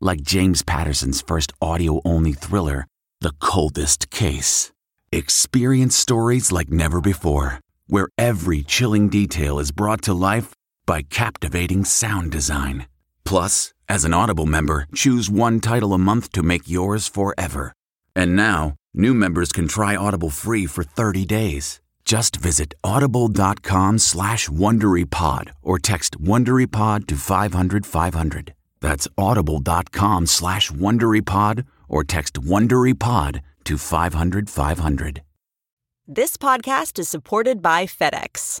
like James Patterson's first audio only thriller, The Coldest Case. Experience stories like never before, where every chilling detail is brought to life by captivating sound design. Plus, as an Audible member, choose one title a month to make yours forever. And now, new members can try Audible free for 30 days. Just visit audible.com slash WonderyPod or text WonderyPod to 500, 500. That's audible.com slash WonderyPod or text WonderyPod to 500 500. This podcast is supported by FedEx.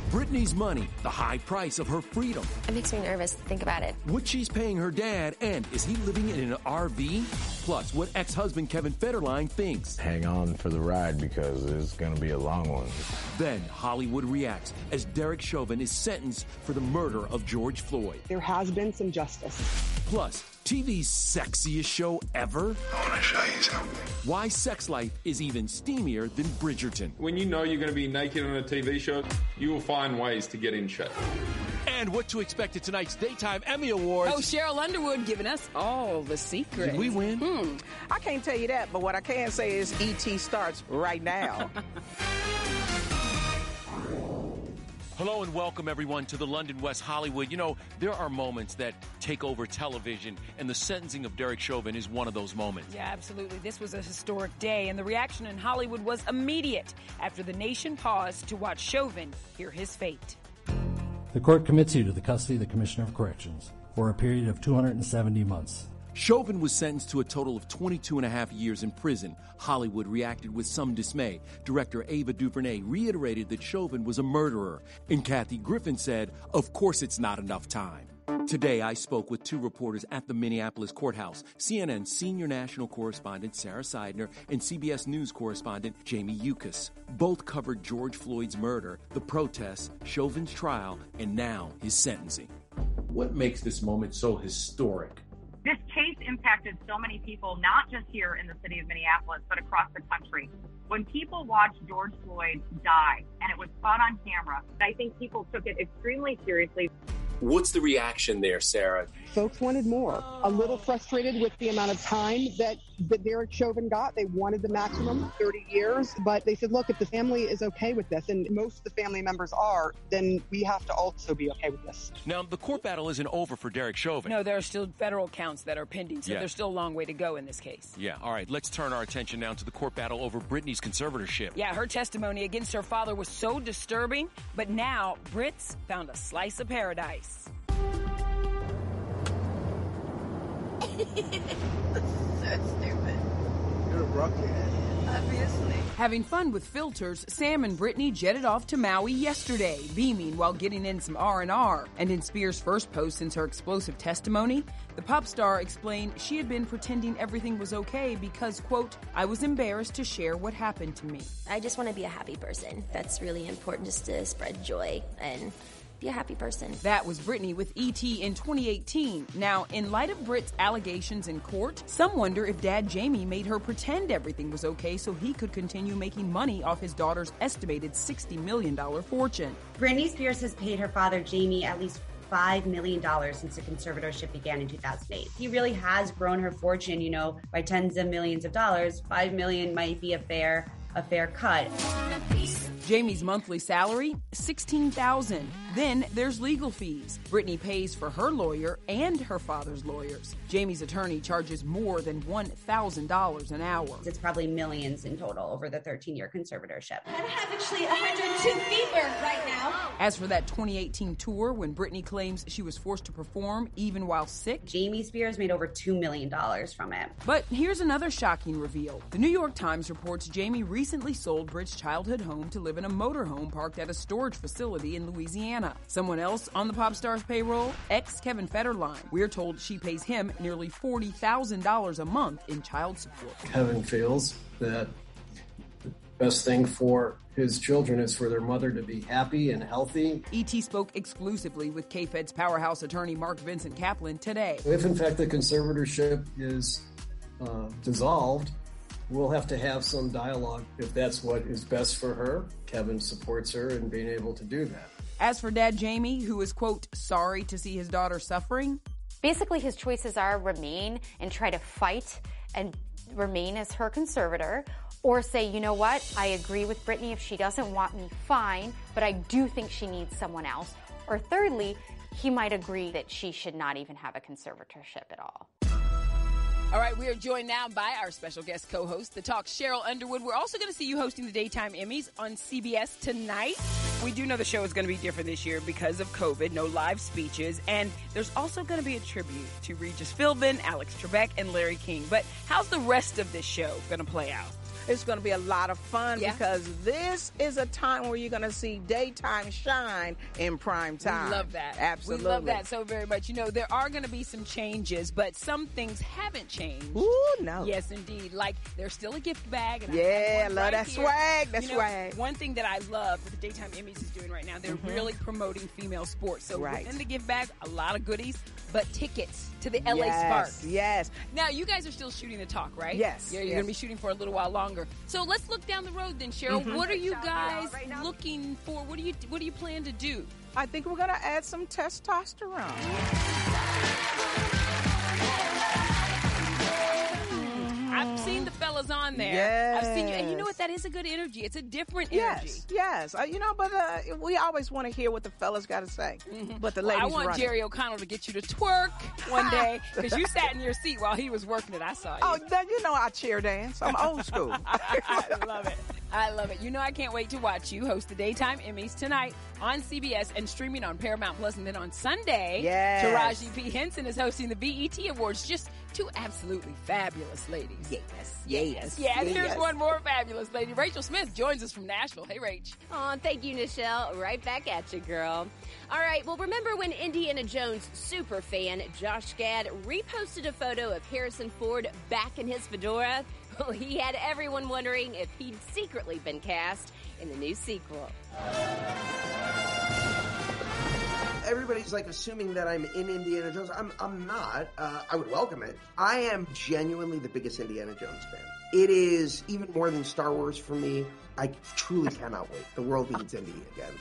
Britney's money, the high price of her freedom. It makes me nervous to think about it. What she's paying her dad, and is he living in an RV? Plus, what ex husband Kevin Federline thinks. Hang on for the ride because it's going to be a long one. Then Hollywood reacts as Derek Chauvin is sentenced for the murder of George Floyd. There has been some justice. Plus, TV's sexiest show ever? I want to show you something. Why Sex Life is even steamier than Bridgerton. When you know you're going to be naked on a TV show, you will find ways to get in shape. And what to expect at tonight's Daytime Emmy Awards. Oh, Cheryl Underwood giving us all the secrets. Did we win? Hmm. I can't tell you that, but what I can say is ET starts right now. Hello and welcome everyone to the London West Hollywood. You know, there are moments that take over television, and the sentencing of Derek Chauvin is one of those moments. Yeah, absolutely. This was a historic day, and the reaction in Hollywood was immediate after the nation paused to watch Chauvin hear his fate. The court commits you to the custody of the Commissioner of Corrections for a period of 270 months. Chauvin was sentenced to a total of 22 and a half years in prison. Hollywood reacted with some dismay. Director Ava DuVernay reiterated that Chauvin was a murderer, and Kathy Griffin said, Of course, it's not enough time. Today, I spoke with two reporters at the Minneapolis courthouse CNN senior national correspondent Sarah Sidner and CBS News correspondent Jamie Yuccas. Both covered George Floyd's murder, the protests, Chauvin's trial, and now his sentencing. What makes this moment so historic? This case impacted so many people, not just here in the city of Minneapolis, but across the country. When people watched George Floyd die and it was caught on camera, I think people took it extremely seriously. What's the reaction there, Sarah? Folks wanted more. A little frustrated with the amount of time that, that Derek Chauvin got. They wanted the maximum, 30 years. But they said, look, if the family is okay with this, and most of the family members are, then we have to also be okay with this. Now, the court battle isn't over for Derek Chauvin. No, there are still federal counts that are pending, so Yeah. there's still a long way to go in this case. Yeah, all right, let's turn our attention now to the court battle over Britney's conservatorship. Yeah, her testimony against her father was so disturbing, but now Brits found a slice of paradise. So stupid. You're a Brooklyn. Obviously. Having fun with filters, Sam and Britney jetted off to Maui yesterday, beaming while getting in some R&R. And in Spears' first post since her explosive testimony, the pop star explained she had been pretending everything was okay because, quote, I was embarrassed to share what happened to me. I just want to be a happy person. That's really important just to spread joy and be a happy person. That was Britney with ET in 2018. Now, in light of Brit's allegations in court, some wonder if dad Jamie made her pretend everything was okay so he could continue making money off his daughter's estimated $60 million fortune. Britney Spears has paid her father Jamie at least $5 million since the conservatorship began in 2008. He really has grown her fortune, you know, by tens of millions of dollars. 5 million might be a fair a fair cut. Jamie's monthly salary, 16,000. Then there's legal fees. Britney pays for her lawyer and her father's lawyers. Jamie's attorney charges more than $1,000 an hour. It's probably millions in total over the 13-year conservatorship. I have actually 102 fever right now. As for that 2018 tour when Britney claims she was forced to perform even while sick, Jamie Spears made over 2 million dollars from it. But here's another shocking reveal. The New York Times reports Jamie recently sold Brit's childhood home to live in a motorhome parked at a storage facility in Louisiana. Someone else on the pop star's payroll, ex Kevin Federline. We're told she pays him nearly $40,000 a month in child support. Kevin feels that the best thing for his children is for their mother to be happy and healthy. ET spoke exclusively with KFed's powerhouse attorney Mark Vincent Kaplan today. If in fact the conservatorship is uh, dissolved, we'll have to have some dialogue if that's what is best for her. Kevin supports her in being able to do that. As for dad Jamie, who is, quote, sorry to see his daughter suffering, basically his choices are remain and try to fight and remain as her conservator or say, you know what, I agree with Britney. if she doesn't want me, fine, but I do think she needs someone else. Or thirdly, he might agree that she should not even have a conservatorship at all. All right, we are joined now by our special guest co-host, the talk Cheryl Underwood. We're also going to see you hosting the daytime Emmys on CBS tonight. We do know the show is going to be different this year because of COVID, no live speeches, and there's also going to be a tribute to Regis Philbin, Alex Trebek, and Larry King. But how's the rest of this show going to play out? It's going to be a lot of fun Yeah. because this is a time where you're going to see daytime shine in prime time. We love that. Absolutely. We love that so very much. You know, there are going to be some changes, but some things haven't changed. Ooh, no. Yes, indeed. Like there's still a gift bag. And I Yeah, one love right that here. swag, that You know, swag. One thing that I love that the Daytime Emmys is doing right now, they're Mhm. really promoting female sports. So Right. within the gift bag, a lot of goodies, but tickets to the LA yes, Sparks. Yes. Now you guys are still shooting the talk, right? Yes, Yeah, you're yes. going to be shooting for a little while longer. So let's look down the road then, Cheryl. Mhm. What are you guys looking for? What do you What do you plan to do? I think we're going to add some testosterone. I've seen the fellas on there. Yes. I've seen you, and you know what? That is a good energy. It's a different energy. Yes, yes. Uh, you know, but uh, we always want to hear what the fellas got to say. But the Well, ladies I want running. Jerry O'Connell to get you to twerk one day because you sat in your seat while he was working it. I saw you. Oh, then you know I cheer dance. I'm old school. I love it. I love it. You know, I can't wait to watch you host the Daytime Emmys tonight on CBS and streaming on Paramount Plus, and then on Sunday, Yes. Taraji P. Henson is hosting the BET Awards. Just two absolutely fabulous ladies. Yes, yes, yeah. And here's one more fabulous lady. Rachel Smith joins us from Nashville. Hey, Rach. Oh, thank you, Nischelle. Right back at you, girl. All right, well, remember when Indiana Jones super fan Josh Gad reposted a photo of Harrison Ford back in his fedora? Well, he had everyone wondering if he'd secretly been cast in the new sequel. Everybody's like assuming that I'm in Indiana Jones. I'm, I'm not. Uh, I would welcome it. I am genuinely the biggest Indiana Jones fan. It is even more than Star Wars for me. I truly cannot wait. The world needs Indy again.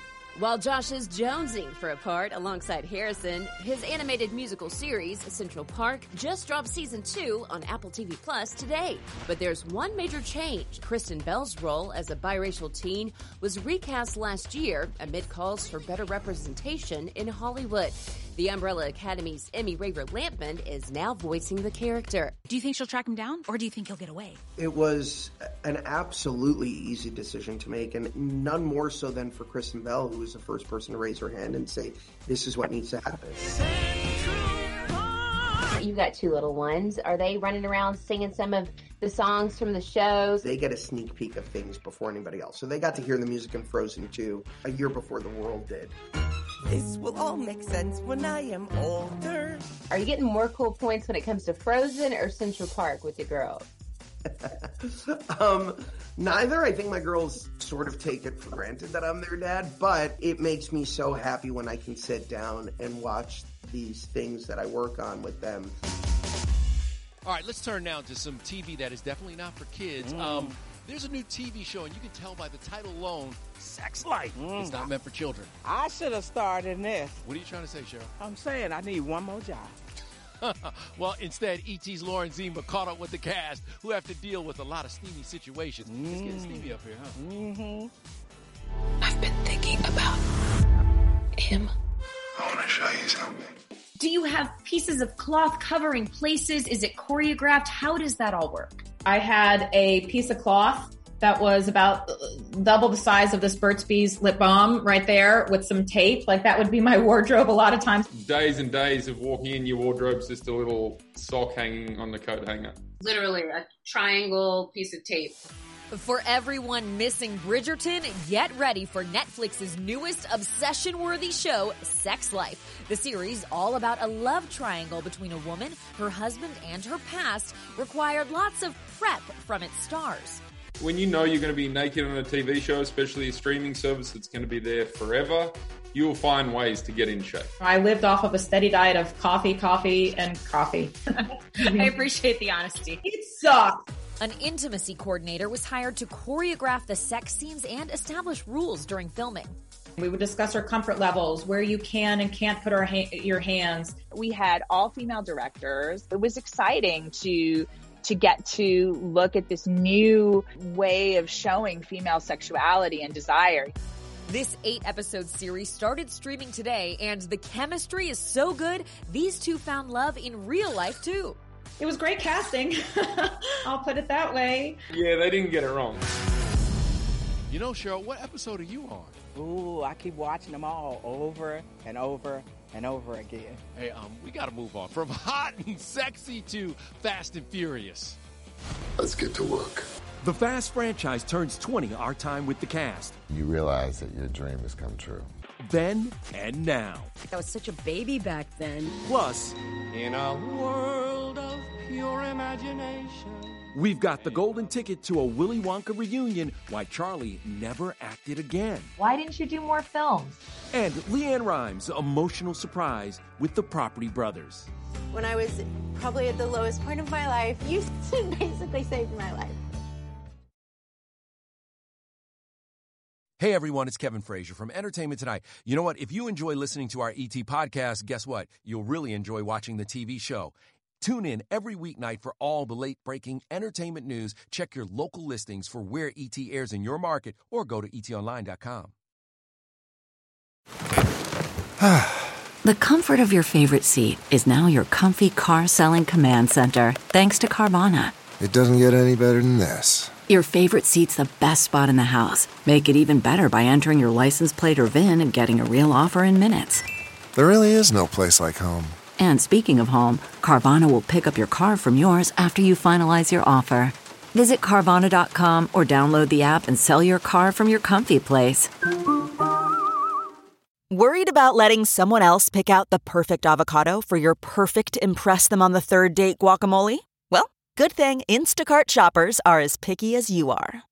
While Josh is jonesing for a part alongside Harrison, his animated musical series, Central Park, just dropped season two on Apple TV Plus today. But there's one major change. Kristen Bell's role as a biracial teen was recast last year amid calls for better representation in Hollywood. The Umbrella Academy's Emmy Raver Lampman is now voicing the character. Do you think she'll track him down, or do you think he'll get away? It was an absolutely easy decision to make, and none more so than for Kristen Bell, who was the first person to raise her hand and say, "This is what needs to happen." You got two little ones. Are they running around singing some of the songs from the shows? They get a sneak peek of things before anybody else. So they got to hear the music in Frozen 2 a year before the world did. This will all make sense when I am older. Are you getting more cool points when it comes to Frozen or Central Park with your girls? um, neither. I think my girls sort of take it for granted that I'm their dad, but it makes me so happy when I can sit down and watch these things that I work on with them. All right, let's turn now to some TV that is definitely not for kids. Mm. Um, there's a new TV show, and you can tell by the title alone, Sex Life. Mm. It's not meant for children. I should have started in this. What are you trying to say, Cheryl? I'm saying I need one more job. well, instead, ET's Lauren Zima caught up with the cast who have to deal with a lot of steamy situations. It's getting steamy up here, huh? Mm-hmm. I've been thinking about him. I want to show you something. Do you have pieces of cloth covering places? Is it choreographed? How does that all work? I had a piece of cloth that was about uh, double the size of this Burt's Bees lip balm right there with some tape. Like that would be my wardrobe a lot of times. Days and days of walking in, your wardrobe's just a little sock hanging on the coat hanger. Literally a triangle piece of tape. For everyone missing Bridgerton, get ready for Netflix's newest obsession worthy show, Sex Life. The series, all about a love triangle between a woman, her husband, and her past, required lots of prep from its stars. When you know you're going to be naked on a TV show, especially a streaming service that's going to be there forever, you will find ways to get in shape. I lived off of a steady diet of coffee, coffee, and coffee. I appreciate the honesty. It sucks. An intimacy coordinator was hired to choreograph the sex scenes and establish rules during filming. We would discuss our comfort levels, where you can and can't put our ha- your hands. We had all female directors. It was exciting to to get to look at this new way of showing female sexuality and desire. This eight episode series started streaming today, and the chemistry is so good, these two found love in real life too. It was great casting. I'll put it that way. Yeah, they didn't get it wrong. You know, Cheryl, what episode are you on? Ooh, I keep watching them all over and over and over again. Hey, um, we got to move on from hot and sexy to Fast and Furious. Let's get to work. The Fast franchise turns 20 our time with the cast. You realize that your dream has come true. Then and now. I was such a baby back then. Plus, in a world of pure imagination. We've got the golden ticket to a Willy Wonka reunion, why Charlie never acted again. Why didn't you do more films? And LeAnn Rimes' emotional surprise with the Property Brothers. When I was probably at the lowest point of my life, you basically saved my life. Hey everyone, it's Kevin Frazier from Entertainment Tonight. You know what? If you enjoy listening to our ET podcast, guess what? You'll really enjoy watching the TV show. Tune in every weeknight for all the late breaking entertainment news. Check your local listings for where ET airs in your market or go to etonline.com. the comfort of your favorite seat is now your comfy car selling command center thanks to Carvana. It doesn't get any better than this. Your favorite seat's the best spot in the house. Make it even better by entering your license plate or VIN and getting a real offer in minutes. There really is no place like home. And speaking of home, Carvana will pick up your car from yours after you finalize your offer. Visit Carvana.com or download the app and sell your car from your comfy place. Worried about letting someone else pick out the perfect avocado for your perfect Impress Them on the Third Date guacamole? Well, good thing Instacart shoppers are as picky as you are.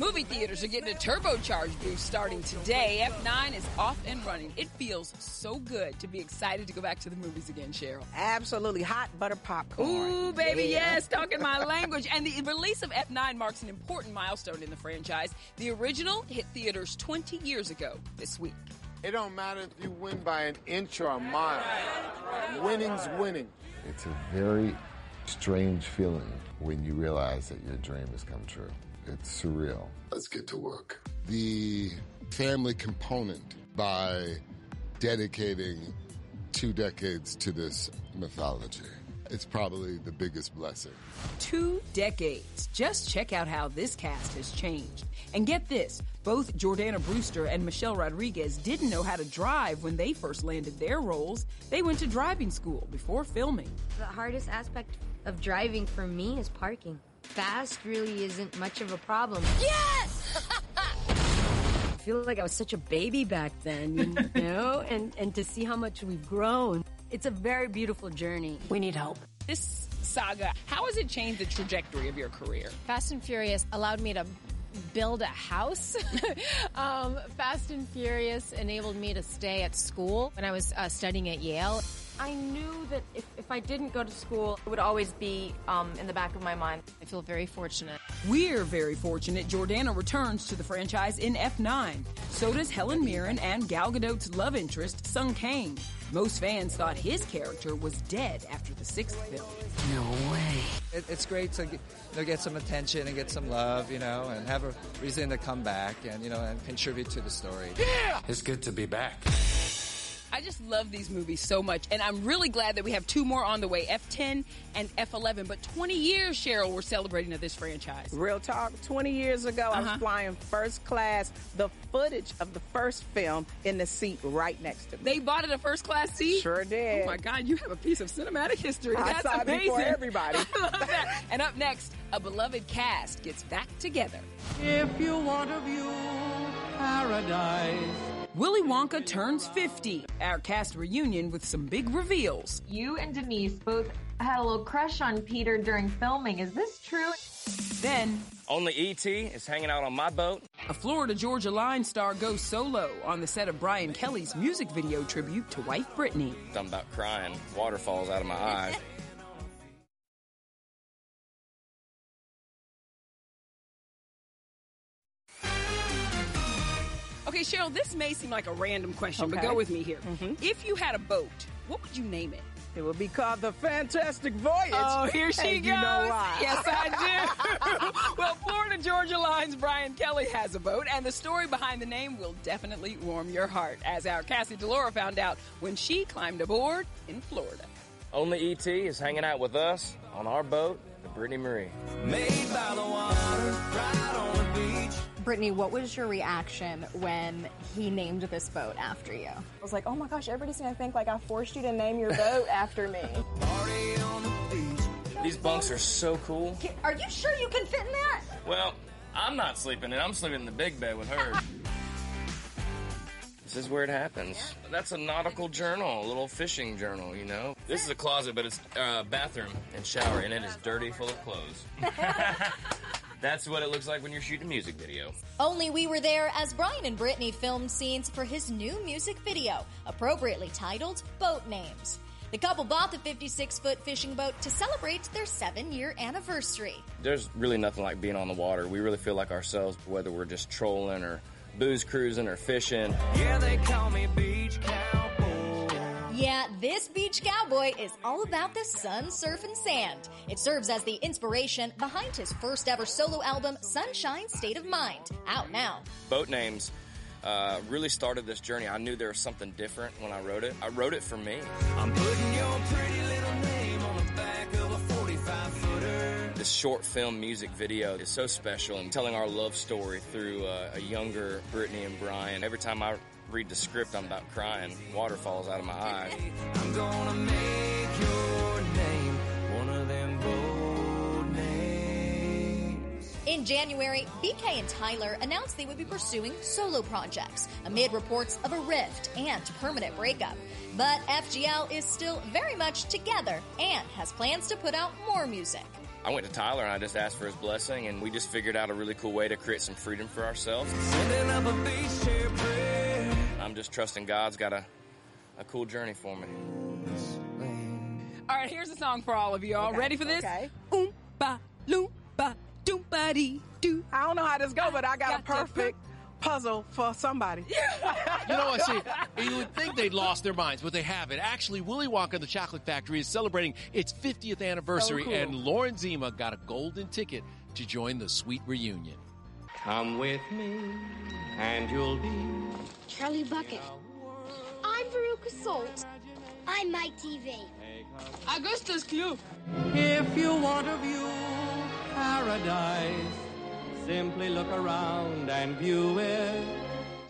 Movie theaters are getting a turbocharged boost starting today. F9 is off and running. It feels so good to be excited to go back to the movies again, Cheryl. Absolutely hot butter popcorn. Ooh, baby, Yeah. yes, talking my language. And the release of F9 marks an important milestone in the franchise. The original hit theaters 20 years ago this week. It don't matter if you win by an inch or a mile. Winning's winning. It's a very strange feeling when you realize that your dream has come true. It's surreal. Let's get to work. The family component by dedicating two decades to this mythology. It's probably the biggest blessing. Two decades. Just check out how this cast has changed. And get this both Jordana Brewster and Michelle Rodriguez didn't know how to drive when they first landed their roles. They went to driving school before filming. The hardest aspect of driving for me is parking. Fast really isn't much of a problem. Yes! I feel like I was such a baby back then, you know? and, and to see how much we've grown. It's a very beautiful journey. We need help. This saga, how has it changed the trajectory of your career? Fast and Furious allowed me to build a house. um, Fast and Furious enabled me to stay at school when I was uh, studying at Yale. I knew that if, if I didn't go to school, it would always be um, in the back of my mind. I feel very fortunate. We're very fortunate Jordana returns to the franchise in F9. So does Helen Mirren and Gal Gadot's love interest, Sung Kang. Most fans thought his character was dead after the sixth film. No way. It, it's great to get, you know, get some attention and get some love, you know, and have a reason to come back and, you know, and contribute to the story. Yeah! It's good to be back. I just love these movies so much, and I'm really glad that we have two more on the way, F10 and F11. But 20 years, Cheryl, we're celebrating of this franchise. Real talk. 20 years ago, uh-huh. I was flying first class. The footage of the first film in the seat right next to me. They bought it a first class seat. Sure did. Oh my God, you have a piece of cinematic history. I That's saw amazing. it before everybody. I love that. And up next, a beloved cast gets back together. If you want a view, paradise. Willy Wonka turns 50. Our cast reunion with some big reveals. You and Denise both had a little crush on Peter during filming. Is this true? Then, only E.T. is hanging out on my boat. A Florida Georgia Line star goes solo on the set of Brian Kelley's music video tribute to wife Brittany. I'm about crying. waterfalls out of my eye. Okay, Cheryl, this may seem like a random question, okay. but go with me here. Mm-hmm. If you had a boat, what would you name it? It would be called the Fantastic Voyage. Oh, here she and goes. You know why. Yes, I do. well, Florida Georgia Line's Brian Kelley has a boat, and the story behind the name will definitely warm your heart, as our Cassie DiLaura found out when she climbed aboard in Florida. Only E.T. is hanging out with us on our boat, the Brittany Marie. Made by the water, right on the beach. Brittany, what was your reaction when he named this boat after you? I was like, oh my gosh, everybody's gonna think like I forced you to name your boat after me. These bunks are so cool. Are you sure you can fit in that? Well, I'm not sleeping in. I'm sleeping in the big bed with her. This is where it happens. That's a nautical journal, a little fishing journal, you know? This is a closet, but it's a uh, bathroom and shower, and it is dirty, full of clothes. That's what it looks like when you're shooting a music video. Only we were there as Brian and Brittany filmed scenes for his new music video, appropriately titled Boat Names. The couple bought the 56 foot fishing boat to celebrate their seven year anniversary. There's really nothing like being on the water. We really feel like ourselves, whether we're just trolling or booze cruising or fishing. Yeah, they call me Beach Cowboy. Yeah, this beach cowboy is all about the sun, surf, and sand. It serves as the inspiration behind his first ever solo album, Sunshine State of Mind, out now. Boat names uh, really started this journey. I knew there was something different when I wrote it. I wrote it for me. I'm putting your pretty little name on the back of a 45 footer. This short film music video is so special and telling our love story through uh, a younger Brittany and Brian. Every time I read the script, I'm about crying. Water falls out of my eyes. I'm gonna make your name one of them bold names. In January, BK and Tyler announced they would be pursuing solo projects amid reports of a rift and permanent breakup. But FGL is still very much together and has plans to put out more music. I went to Tyler and I just asked for his blessing, and we just figured out a really cool way to create some freedom for ourselves. I'm just trusting God's got a, a cool journey for me. All right, here's a song for all of you. All okay. ready for this? Okay. Oompa loompa doompa dee doo. I don't know how this go, but I got, got a perfect. puzzle for somebody. You know, what I see. You would think they'd lost their minds, but they haven't. Actually, Willy Wonka and the Chocolate Factory is celebrating its 50th anniversary, Oh, cool. and Lauren Zima got a golden ticket to join the sweet reunion. Come with me, and you'll be. Charlie Bucket. I'm Veruca Salt. I'm Mike TV. Augustus Gloop. If you want to view paradise, simply look around and view it.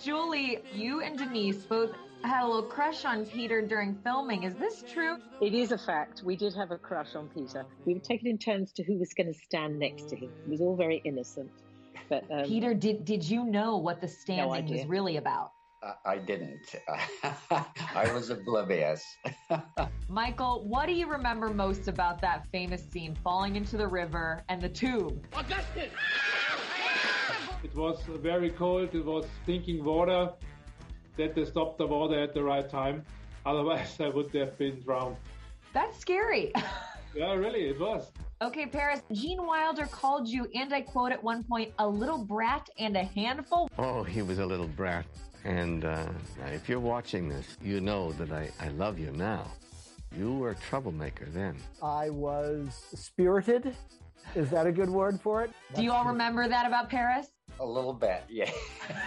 Julie, you and Denise both had a little crush on Peter during filming. Is this true? It is a fact. We did have a crush on Peter. We were taking in turns to who was going to stand next to him. It was all very innocent. But um, Peter, did did you know what the standing idea. was really about? I- I didn't. I was oblivious. Michael, what do you remember most about that famous scene falling into the river and the tube? Augustus! It was very cold. It was stinking water. That they stopped the water at the right time. Otherwise, I would have been drowned. That's scary. Yeah, really, it was. Okay, Paris, Gene Wilder called you, and I quote at one point, a little brat and a handful. Oh, he was a little brat. And uh, if you're watching this, you know that I, I love you now. You were a troublemaker then. I was spirited. Is that a good word for it? Do you all remember that about Paris? A little bit, yeah.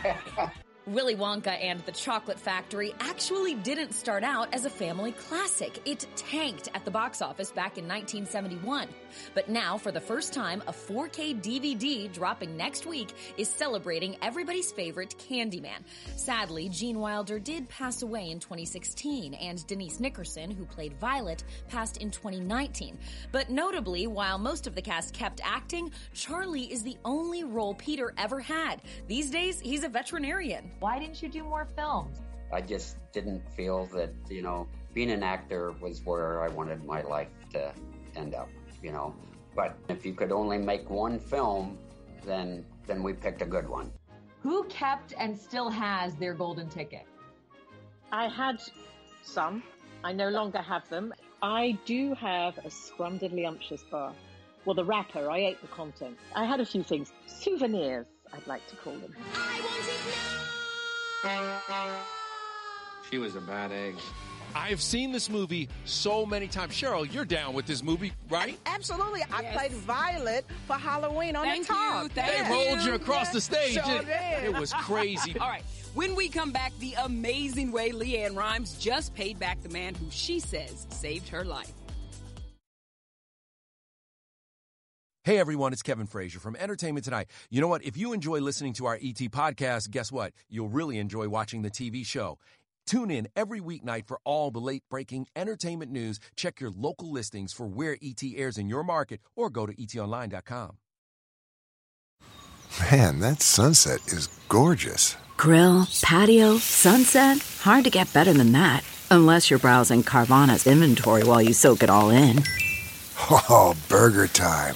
Willy Wonka and the Chocolate Factory actually didn't start out as a family classic. It tanked at the box office back in 1971. But now, for the first time, a 4K DVD dropping next week is celebrating everybody's favorite Candyman. Sadly, Gene Wilder did pass away in 2016, and Denise Nickerson, who played Violet, passed in 2019. But notably, while most of the cast kept acting, Charlie is the only role Peter ever had. These days, he's a veterinarian. Why didn't you do more films? I just didn't feel that, you know, being an actor was where I wanted my life to end up, you know. But if you could only make one film, then then we picked a good one. Who kept and still has their golden ticket? I had some. I no longer have them. I do have a scrumdiddlyumptious bar. Well, the wrapper, I ate the content. I had a few things. Souvenirs, I'd like to call them. She was a bad egg. I have seen this movie so many times. Cheryl, you're down with this movie, right? Absolutely. I played Violet for Halloween on Thank the top. you. Thank They rolled you across the stage. Sure It- did. it was crazy. All right. When we come back, the amazing way LeAnn Rimes just paid back the man who she says saved her life. Hey everyone, it's Kevin Frazier from Entertainment Tonight. You know what? If you enjoy listening to our ET podcast, guess what? You'll really enjoy watching the TV show. Tune in every weeknight for all the late breaking entertainment news. Check your local listings for where ET airs in your market or go to etonline.com. Man, that sunset is gorgeous. Grill, patio, sunset. Hard to get better than that. Unless you're browsing Carvana's inventory while you soak it all in. Oh, burger time.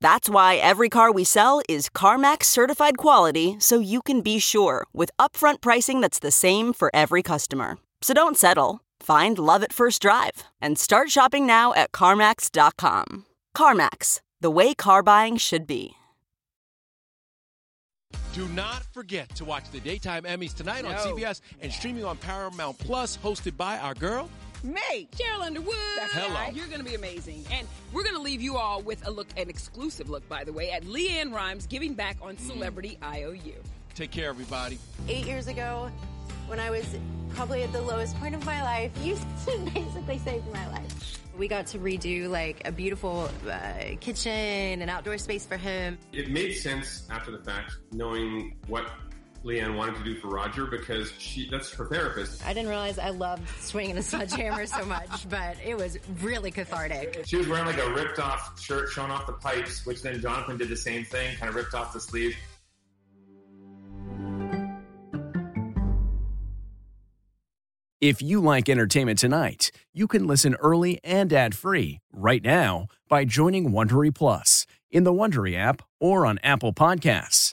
That's why every car we sell is CarMax certified quality so you can be sure with upfront pricing that's the same for every customer. So don't settle. Find love at first drive and start shopping now at CarMax.com. CarMax, the way car buying should be. Do not forget to watch the Daytime Emmys tonight on CBS and streaming on Paramount Plus, hosted by our girl. Me, Cheryl Underwood. Hello. You're going to be amazing. And we're going to leave you all with a look, an exclusive look, by the way, at LeAnn Rimes giving back on Celebrity IOU. Take care, everybody. Eight years ago, when I was probably at the lowest point of my life, you basically saved my life. We got to redo like a beautiful uh, kitchen and outdoor space for him. It made sense after the fact, knowing what LeAnn wanted to do for Roger because she that's her therapist. I didn't realize I loved swinging a sledgehammer so much, but it was really cathartic. She was wearing like a ripped off shirt showing off the pipes, which then Jonathan did the same thing, kind of ripped off the sleeve. If you like entertainment tonight, you can listen early and ad-free right now by joining Wondery Plus in the Wondery app or on Apple Podcasts.